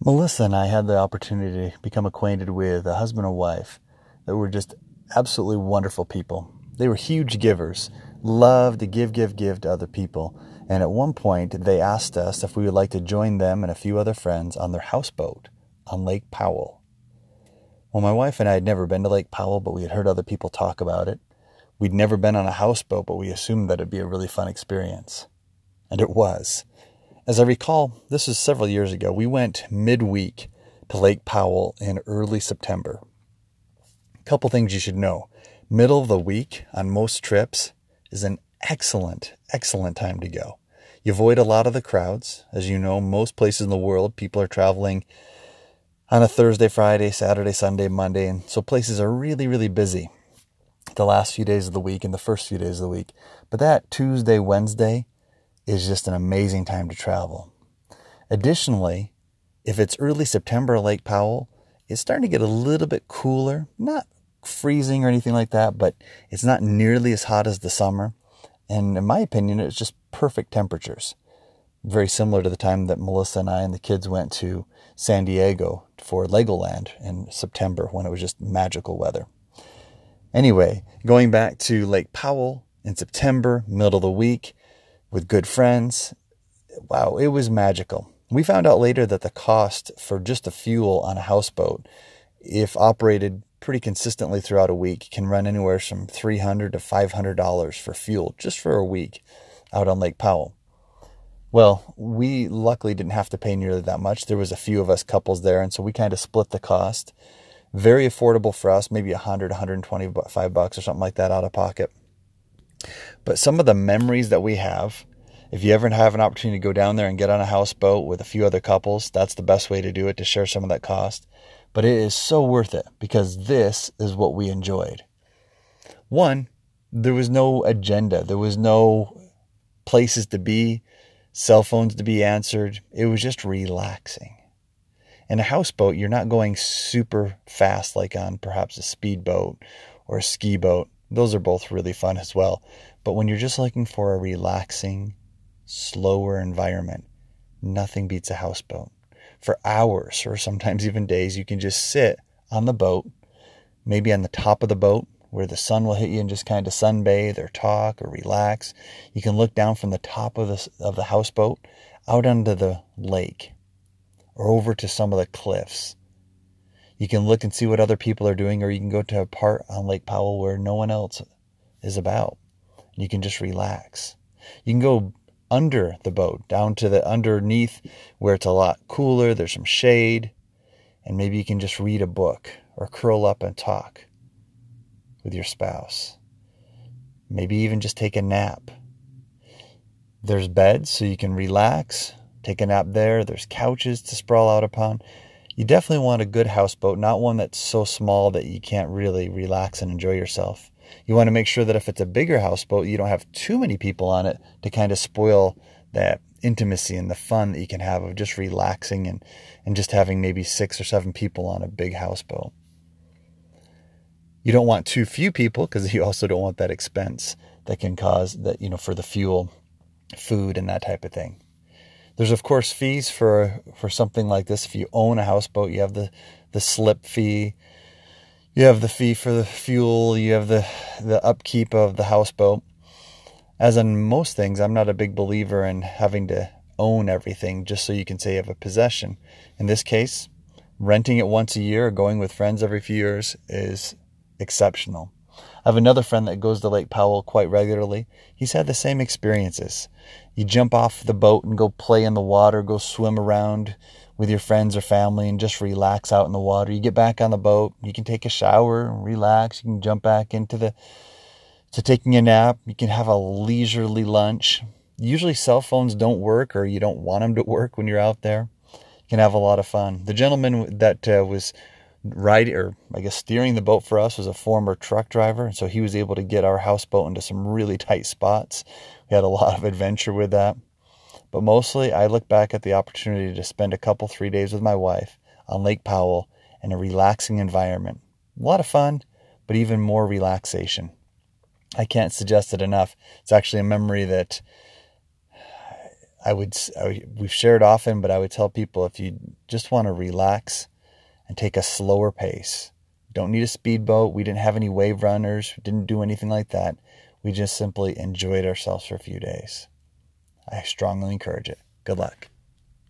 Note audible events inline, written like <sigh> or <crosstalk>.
Melissa and I had the opportunity to become acquainted with a husband and wife that were just absolutely wonderful people. They were huge givers, loved to give, give, give to other people. And at one point, they asked us if we would like to join them and a few other friends on their houseboat on Lake Powell. Well, my wife and I had never been to Lake Powell, but we had heard other people talk about it. We'd never been on a houseboat, but we assumed that it'd be a really fun experience. And it was. As I recall, this was several years ago. We went midweek to Lake Powell in early September. A couple things you should know. Middle of the week on most trips is an excellent, excellent time to go. You avoid a lot of the crowds. As you know, most places in the world, people are traveling on a Thursday, Friday, Saturday, Sunday, Monday, and so places are really, really busy the last few days of the week and the first few days of the week. But that Tuesday, Wednesday is just an amazing time to travel. Additionally, if it's early September Lake Powell, it's starting to get a little bit cooler, not freezing or anything like that, but it's not nearly as hot as the summer. And in my opinion, it's just perfect temperatures. Very similar to the time that Melissa and I and the kids went to San Diego for Legoland in September when it was just magical weather. Anyway, going back to Lake Powell in September, middle of the week, with good friends, wow, it was magical. We found out later that the cost for just the fuel on a houseboat, if operated pretty consistently throughout a week can run anywhere from $300 to $500 for fuel just for a week out on Lake Powell. Well, we luckily didn't have to pay nearly that much. There was a few of us couples there, and so we kind of split the cost. Very affordable for us, maybe 100, 125 bucks or something like that out of pocket. But some of the memories that we have, if you ever have an opportunity to go down there and get on a houseboat with a few other couples, that's the best way to do it to share some of that cost but it is so worth it because this is what we enjoyed. One, there was no agenda, there was no places to be, cell phones to be answered. It was just relaxing. In a houseboat, you're not going super fast like on perhaps a speedboat or a ski boat. Those are both really fun as well. But when you're just looking for a relaxing, slower environment, nothing beats a houseboat for hours or sometimes <laughs> even days. You can just sit on the boat, maybe on the top of the boat where the sun will hit you and just kind of sunbathe or talk or relax. You can look down from the top of the, of the houseboat out onto the lake or over to some of the cliffs. You can look and see what other people are doing, or you can go to a part on Lake Powell where no one else is about. You can just relax. You can go under the boat, down to the underneath where it's a lot cooler, there's some shade, and maybe you can just read a book or curl up and talk with your spouse. Maybe even just take a nap. There's beds so you can relax, take a nap there. There's couches to sprawl out upon. You definitely want a good houseboat, not one that's so small that you can't really relax and enjoy yourself. You want to make sure that if it's a bigger houseboat, you don't have too many people on it to kind of spoil that intimacy and the fun that you can have of just relaxing and, and just having maybe six or seven people on a big houseboat. You don't want too few people because <laughs> you also don't want that expense that can cause that, you know, for the fuel, food, and that type of thing. There's of course fees for for something like this. If you own a houseboat, you have the the slip fee, you have the fee for the fuel, you have the, the upkeep of the houseboat. As in most things, I'm not a big believer in having to own everything just so you can say you have a possession. In this case, renting it once a year or going with friends every few years is exceptional. I have another friend that goes to Lake Powell quite regularly. He's had the same experiences. You jump off the boat and go play in the water, go swim around with your friends or family and just relax out in the water. You get back on the boat, you can take a shower, relax, you can jump back into the to taking a nap, you can have a leisurely lunch. Usually cell phones don't work or you don't want them to work when you're out there. You can have a lot of fun. The gentleman that uh, was riding or I guess steering the boat for us was a former truck driver, and so he was able to get our houseboat into some really tight spots. We had a lot of adventure with that. But mostly, I look back at the opportunity to spend a couple, three days with my wife on Lake Powell in a relaxing environment. A lot of fun, but even more relaxation. I can't suggest it enough. It's actually a memory that I would, I, we've shared often, but I would tell people if you just want to relax and take a slower pace, don't need a speedboat. We didn't have any wave runners, we didn't do anything like that. We just simply enjoyed ourselves for a few days. I strongly encourage it. Good luck.